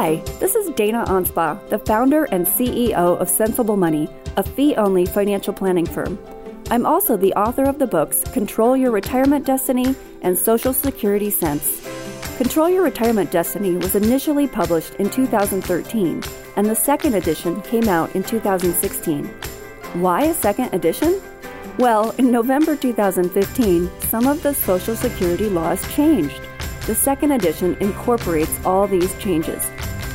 Hi, this is Dana Anspach, the founder and CEO of Sensible Money, a fee only financial planning firm. I'm also the author of the books Control Your Retirement Destiny and Social Security Sense. Control Your Retirement Destiny was initially published in 2013, and the second edition came out in 2016. Why a second edition? Well, in November 2015, some of the Social Security laws changed. The second edition incorporates all these changes.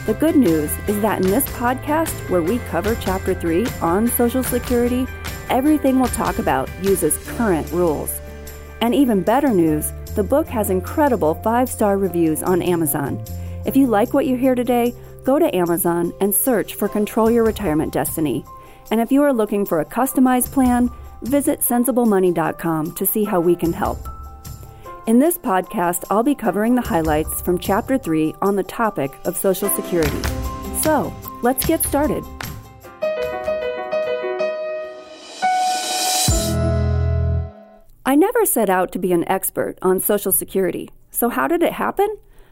The good news is that in this podcast, where we cover Chapter 3 on Social Security, everything we'll talk about uses current rules. And even better news, the book has incredible five star reviews on Amazon. If you like what you hear today, go to Amazon and search for Control Your Retirement Destiny. And if you are looking for a customized plan, visit sensiblemoney.com to see how we can help. In this podcast, I'll be covering the highlights from Chapter 3 on the topic of Social Security. So, let's get started. I never set out to be an expert on Social Security. So, how did it happen?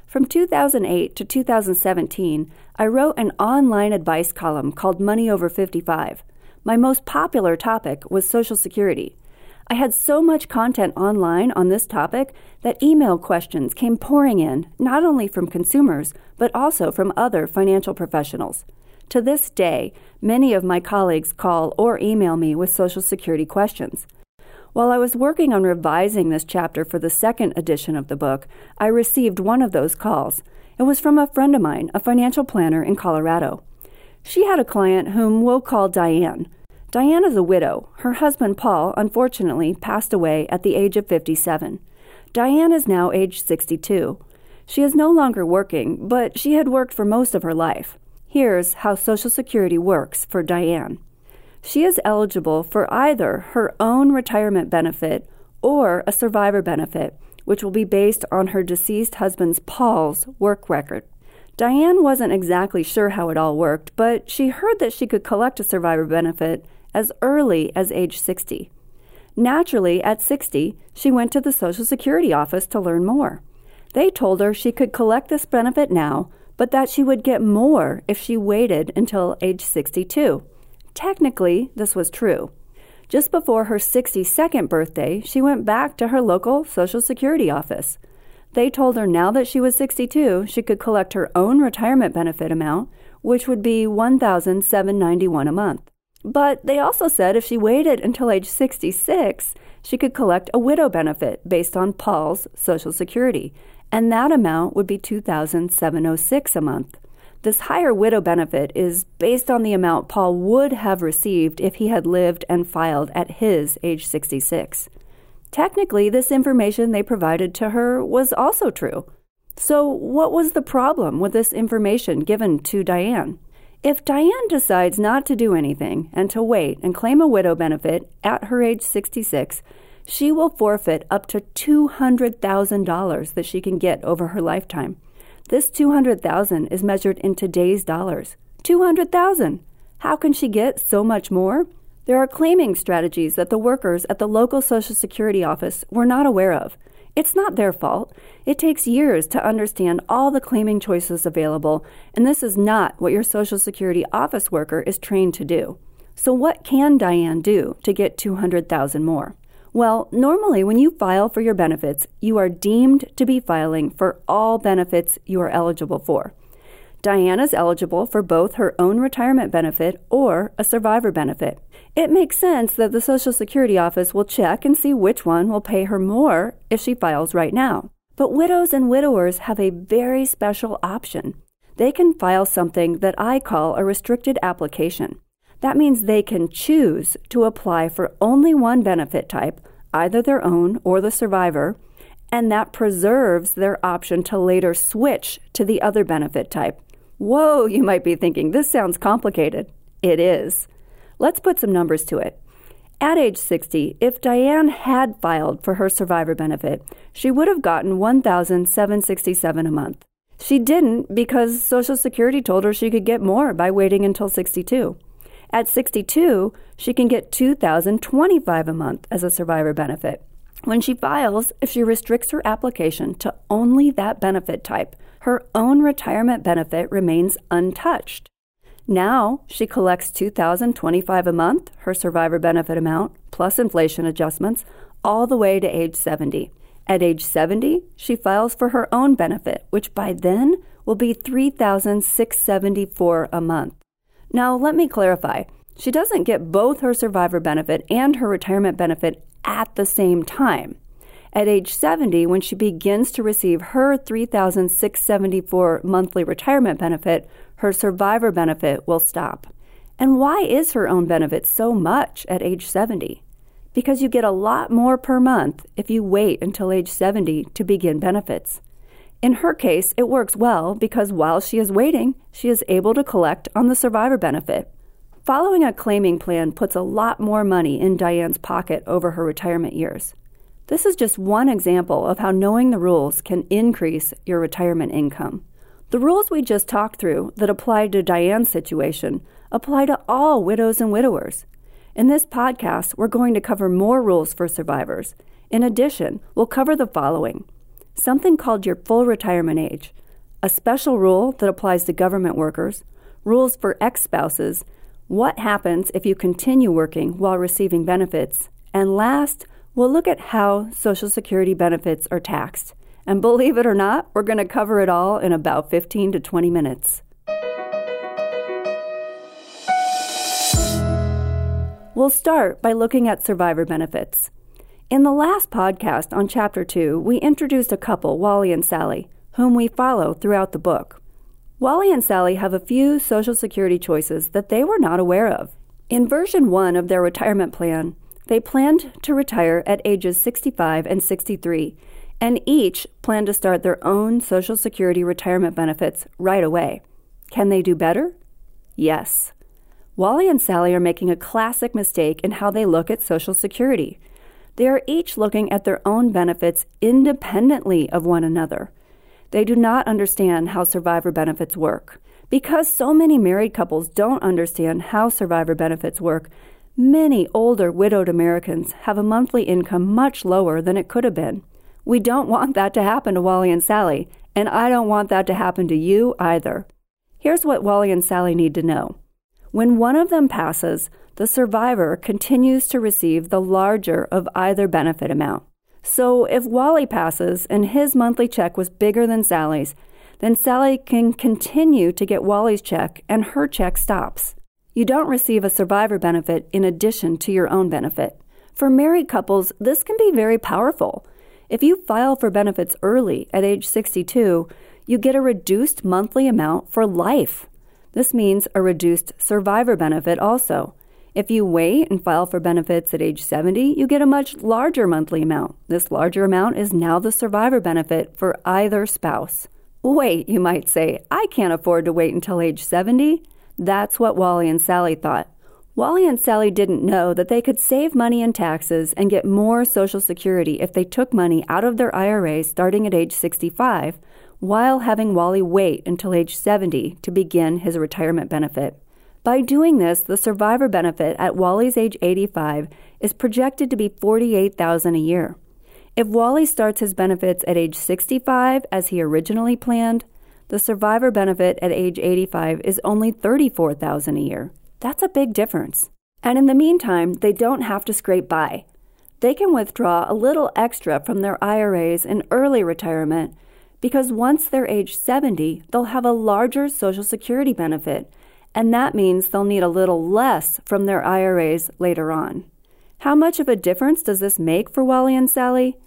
From 2008 to 2017, I wrote an online advice column called Money Over 55. My most popular topic was Social Security. I had so much content online on this topic that email questions came pouring in, not only from consumers, but also from other financial professionals. To this day, many of my colleagues call or email me with Social Security questions. While I was working on revising this chapter for the second edition of the book, I received one of those calls. It was from a friend of mine, a financial planner in Colorado. She had a client whom we'll call Diane. Diane is a widow. Her husband, Paul, unfortunately passed away at the age of 57. Diane is now age 62. She is no longer working, but she had worked for most of her life. Here's how Social Security works for Diane. She is eligible for either her own retirement benefit or a survivor benefit, which will be based on her deceased husband's Paul's work record. Diane wasn't exactly sure how it all worked, but she heard that she could collect a survivor benefit as early as age 60. Naturally, at 60, she went to the Social Security office to learn more. They told her she could collect this benefit now, but that she would get more if she waited until age 62. Technically, this was true. Just before her 62nd birthday, she went back to her local Social Security office. They told her now that she was 62, she could collect her own retirement benefit amount, which would be $1,791 a month. But they also said if she waited until age 66, she could collect a widow benefit based on Paul's Social Security, and that amount would be 2706 a month. This higher widow benefit is based on the amount Paul would have received if he had lived and filed at his age 66. Technically, this information they provided to her was also true. So, what was the problem with this information given to Diane? If Diane decides not to do anything and to wait and claim a widow benefit at her age 66, she will forfeit up to $200,000 that she can get over her lifetime. This 200,000 is measured in today's dollars. 200,000. How can she get so much more? There are claiming strategies that the workers at the local Social Security office were not aware of. It's not their fault. It takes years to understand all the claiming choices available, and this is not what your Social Security office worker is trained to do. So, what can Diane do to get 200,000 more? Well, normally when you file for your benefits, you are deemed to be filing for all benefits you are eligible for. Diane is eligible for both her own retirement benefit or a survivor benefit. It makes sense that the Social Security office will check and see which one will pay her more if she files right now. But widows and widowers have a very special option. They can file something that I call a restricted application. That means they can choose to apply for only one benefit type, either their own or the survivor, and that preserves their option to later switch to the other benefit type. Whoa, you might be thinking, this sounds complicated. It is. Let's put some numbers to it. At age 60, if Diane had filed for her survivor benefit, she would have gotten $1,767 a month. She didn't because Social Security told her she could get more by waiting until 62. At 62, she can get $2,025 a month as a survivor benefit. When she files, if she restricts her application to only that benefit type, her own retirement benefit remains untouched. Now she collects 2,025 a month, her survivor benefit amount, plus inflation adjustments, all the way to age 70. At age 70, she files for her own benefit, which by then will be 3,674 a month. Now, let me clarify. She doesn't get both her survivor benefit and her retirement benefit at the same time. At age 70, when she begins to receive her 3,674 monthly retirement benefit, her survivor benefit will stop. And why is her own benefit so much at age 70? because you get a lot more per month if you wait until age 70 to begin benefits. In her case, it works well because while she is waiting, she is able to collect on the survivor benefit. Following a claiming plan puts a lot more money in Diane's pocket over her retirement years. This is just one example of how knowing the rules can increase your retirement income. The rules we just talked through that apply to Diane's situation apply to all widows and widowers. In this podcast, we're going to cover more rules for survivors. In addition, we'll cover the following something called your full retirement age, a special rule that applies to government workers, rules for ex spouses, what happens if you continue working while receiving benefits, and last, we'll look at how Social Security benefits are taxed. And believe it or not, we're going to cover it all in about 15 to 20 minutes. We'll start by looking at survivor benefits. In the last podcast on Chapter 2, we introduced a couple, Wally and Sally, whom we follow throughout the book. Wally and Sally have a few Social Security choices that they were not aware of. In version 1 of their retirement plan, they planned to retire at ages 65 and 63, and each plan to start their own Social Security retirement benefits right away. Can they do better? Yes. Wally and Sally are making a classic mistake in how they look at Social Security. They are each looking at their own benefits independently of one another. They do not understand how survivor benefits work. Because so many married couples don't understand how survivor benefits work, many older widowed Americans have a monthly income much lower than it could have been. We don't want that to happen to Wally and Sally, and I don't want that to happen to you either. Here's what Wally and Sally need to know. When one of them passes, the survivor continues to receive the larger of either benefit amount. So if Wally passes and his monthly check was bigger than Sally's, then Sally can continue to get Wally's check and her check stops. You don't receive a survivor benefit in addition to your own benefit. For married couples, this can be very powerful. If you file for benefits early at age 62, you get a reduced monthly amount for life. This means a reduced survivor benefit also. If you wait and file for benefits at age 70, you get a much larger monthly amount. This larger amount is now the survivor benefit for either spouse. Wait, you might say, I can't afford to wait until age 70. That's what Wally and Sally thought. Wally and Sally didn't know that they could save money in taxes and get more Social Security if they took money out of their IRAs starting at age 65 while having Wally wait until age 70 to begin his retirement benefit. By doing this, the survivor benefit at Wally's age 85 is projected to be 48,000 a year. If Wally starts his benefits at age 65 as he originally planned, the survivor benefit at age 85 is only 34,000 a year. That's a big difference. And in the meantime, they don't have to scrape by. They can withdraw a little extra from their IRAs in early retirement because once they're age 70, they'll have a larger Social Security benefit, and that means they'll need a little less from their IRAs later on. How much of a difference does this make for Wally and Sally?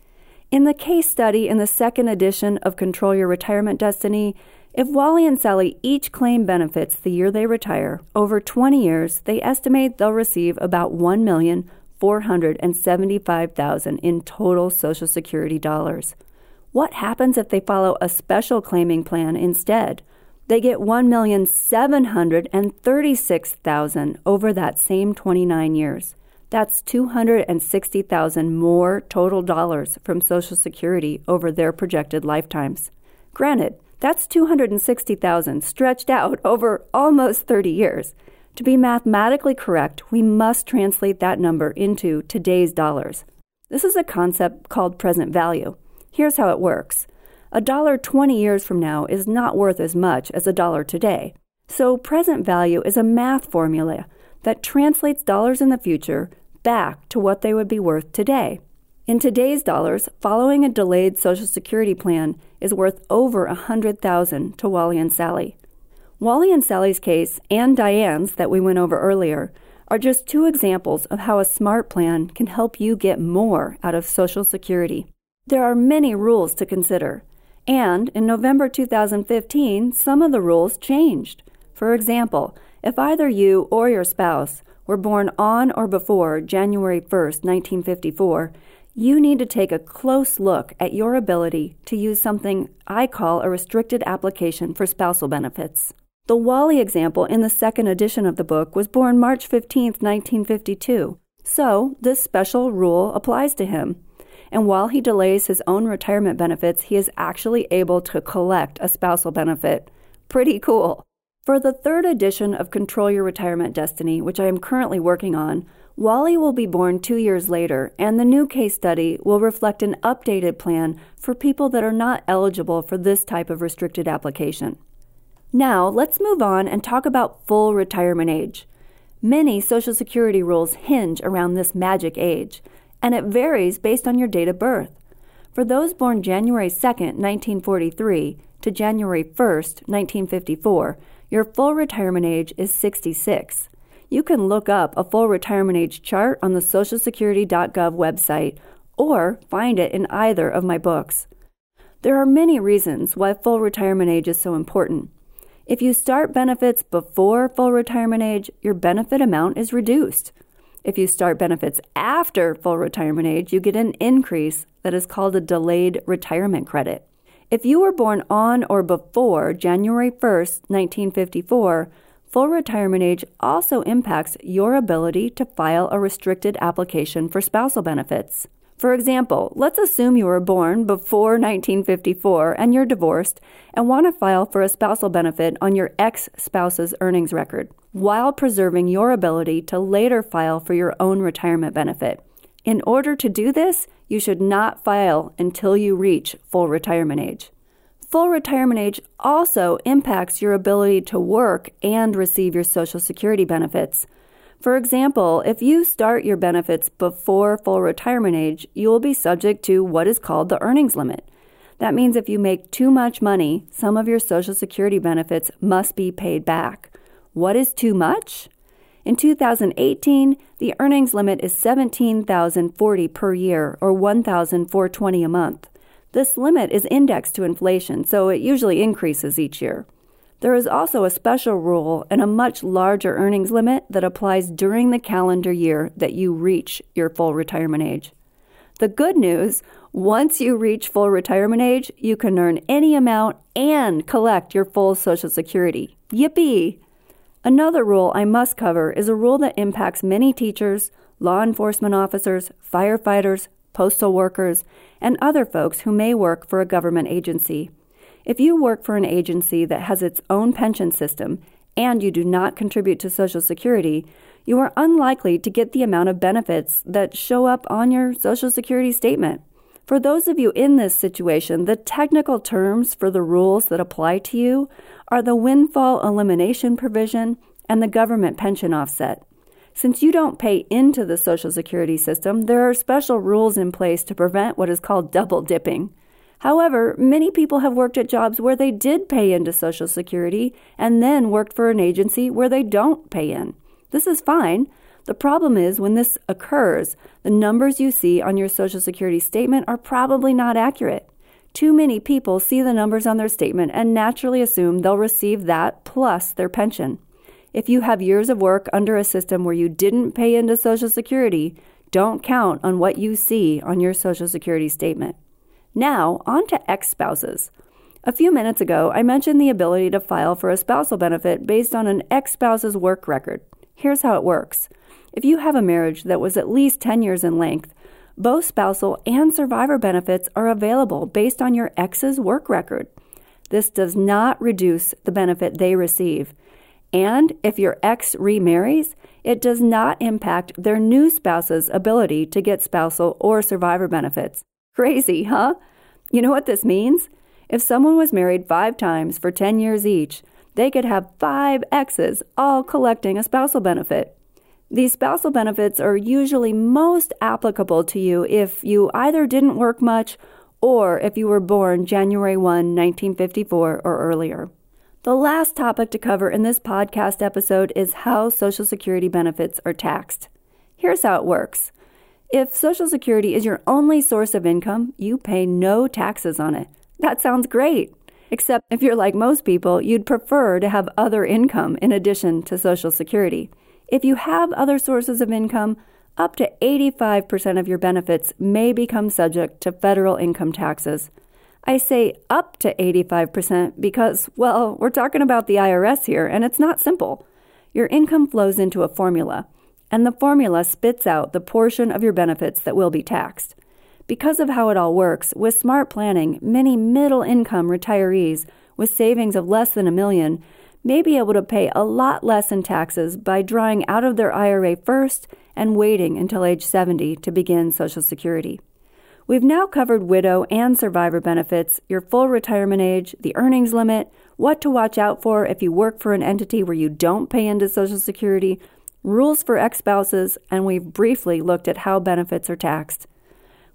In the case study in the second edition of Control Your Retirement Destiny, if Wally and Sally each claim benefits the year they retire, over 20 years, they estimate they'll receive about 1,475,000 in total Social Security dollars. What happens if they follow a special claiming plan instead? They get 1,736,000 over that same 29 years. That's 260,000 more total dollars from Social Security over their projected lifetimes. Granted, that's 260,000 stretched out over almost 30 years. To be mathematically correct, we must translate that number into today's dollars. This is a concept called present value. Here's how it works. A dollar 20 years from now is not worth as much as a dollar today. So, present value is a math formula that translates dollars in the future back to what they would be worth today. In today's dollars, following a delayed Social Security plan is worth over a 100,000 to Wally and Sally. Wally and Sally's case and Diane's that we went over earlier are just two examples of how a smart plan can help you get more out of Social Security. There are many rules to consider, and in November 2015, some of the rules changed. For example, if either you or your spouse were born on or before January 1, 1954, you need to take a close look at your ability to use something I call a restricted application for spousal benefits. The Wally example in the second edition of the book was born March 15, 1952, so this special rule applies to him. And while he delays his own retirement benefits, he is actually able to collect a spousal benefit. Pretty cool. For the third edition of Control Your Retirement Destiny, which I am currently working on, Wally will be born two years later, and the new case study will reflect an updated plan for people that are not eligible for this type of restricted application. Now, let's move on and talk about full retirement age. Many Social Security rules hinge around this magic age, and it varies based on your date of birth. For those born January 2, 1943 to January 1, 1954, your full retirement age is 66. You can look up a full retirement age chart on the socialsecurity.gov website or find it in either of my books. There are many reasons why full retirement age is so important. If you start benefits before full retirement age, your benefit amount is reduced. If you start benefits after full retirement age, you get an increase that is called a delayed retirement credit. If you were born on or before January 1st, 1954, full retirement age also impacts your ability to file a restricted application for spousal benefits. For example, let's assume you were born before 1954 and you're divorced and want to file for a spousal benefit on your ex spouse's earnings record while preserving your ability to later file for your own retirement benefit. In order to do this, you should not file until you reach full retirement age. Full retirement age also impacts your ability to work and receive your Social Security benefits. For example, if you start your benefits before full retirement age, you will be subject to what is called the earnings limit. That means if you make too much money, some of your Social Security benefits must be paid back. What is too much? In 2018, the earnings limit is 17,040 per year or 1,420 a month. This limit is indexed to inflation, so it usually increases each year. There is also a special rule and a much larger earnings limit that applies during the calendar year that you reach your full retirement age. The good news once you reach full retirement age, you can earn any amount and collect your full Social Security. Yippee! Another rule I must cover is a rule that impacts many teachers, law enforcement officers, firefighters, postal workers, and other folks who may work for a government agency. If you work for an agency that has its own pension system and you do not contribute to Social Security, you are unlikely to get the amount of benefits that show up on your Social Security statement. For those of you in this situation, the technical terms for the rules that apply to you are the windfall elimination provision and the government pension offset. Since you don't pay into the Social Security system, there are special rules in place to prevent what is called double dipping. However, many people have worked at jobs where they did pay into Social Security and then worked for an agency where they don't pay in. This is fine. The problem is when this occurs, the numbers you see on your Social Security statement are probably not accurate. Too many people see the numbers on their statement and naturally assume they'll receive that plus their pension. If you have years of work under a system where you didn't pay into Social Security, don't count on what you see on your Social Security statement. Now, on to ex spouses. A few minutes ago, I mentioned the ability to file for a spousal benefit based on an ex spouse's work record. Here's how it works if you have a marriage that was at least 10 years in length, both spousal and survivor benefits are available based on your ex's work record. This does not reduce the benefit they receive, And if your ex remarries, it does not impact their new spouse's ability to get spousal or survivor benefits. Crazy, huh? You know what this means? If someone was married five times for 10 years each, they could have five exes all collecting a spousal benefit. These spousal benefits are usually most applicable to you if you either didn't work much or if you were born January 1, 1954 or earlier. The last topic to cover in this podcast episode is how Social Security benefits are taxed. Here's how it works if Social Security is your only source of income, you pay no taxes on it. That sounds great. Except if you're like most people, you'd prefer to have other income in addition to Social Security. If you have other sources of income, up to 85% of your benefits may become subject to federal income taxes. I say up to 85% because, well, we're talking about the IRS here, and it's not simple. Your income flows into a formula, and the formula spits out the portion of your benefits that will be taxed. Because of how it all works, with smart planning, many middle income retirees with savings of less than a million may be able to pay a lot less in taxes by drawing out of their IRA first and waiting until age 70 to begin Social Security. We've now covered widow and survivor benefits, your full retirement age, the earnings limit, what to watch out for if you work for an entity where you don't pay into Social Security, rules for ex spouses, and we've briefly looked at how benefits are taxed.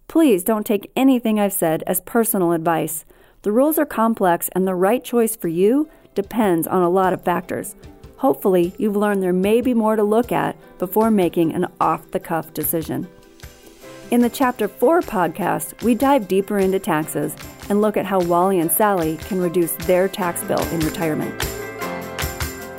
Please don't take anything I've said as personal advice. The rules are complex, and the right choice for you depends on a lot of factors. Hopefully, you've learned there may be more to look at before making an off the cuff decision. In the Chapter 4 podcast, we dive deeper into taxes and look at how Wally and Sally can reduce their tax bill in retirement.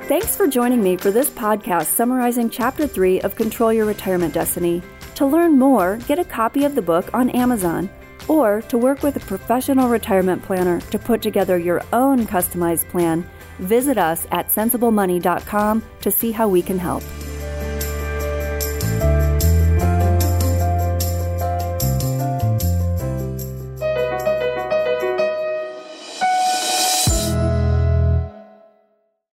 Thanks for joining me for this podcast summarizing Chapter 3 of Control Your Retirement Destiny. To learn more, get a copy of the book on Amazon or to work with a professional retirement planner to put together your own customized plan. Visit us at sensiblemoney.com to see how we can help.